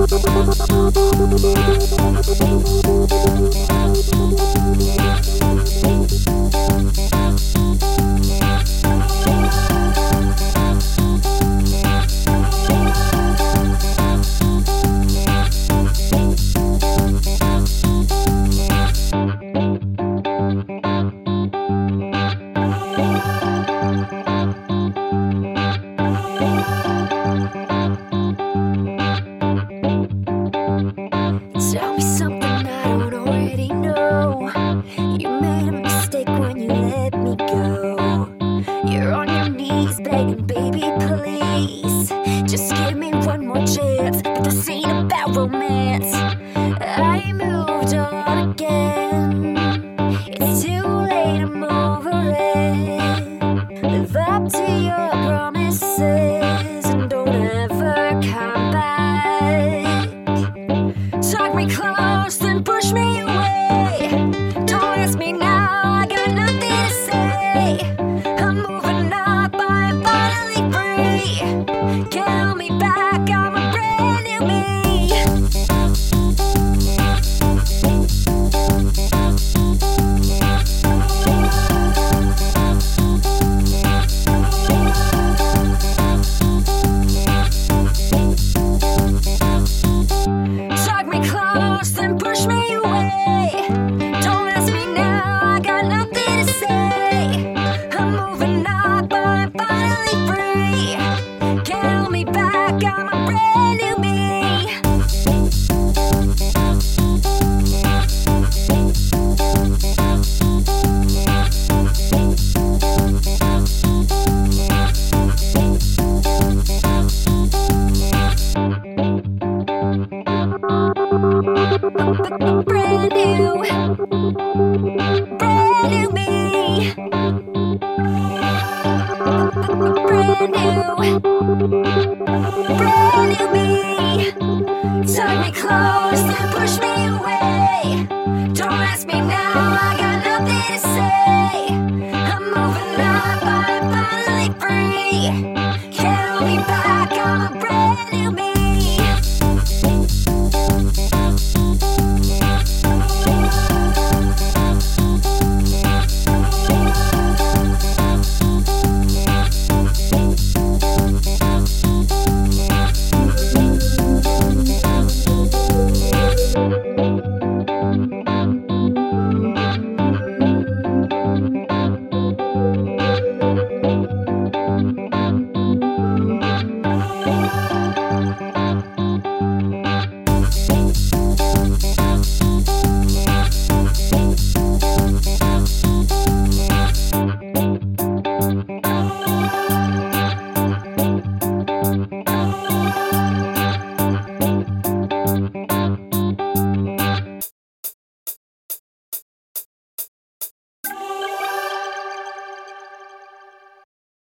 Thank you. dance. Thank you. brand new, brand new me. Brand new, brand new me. Turn me close, push me away.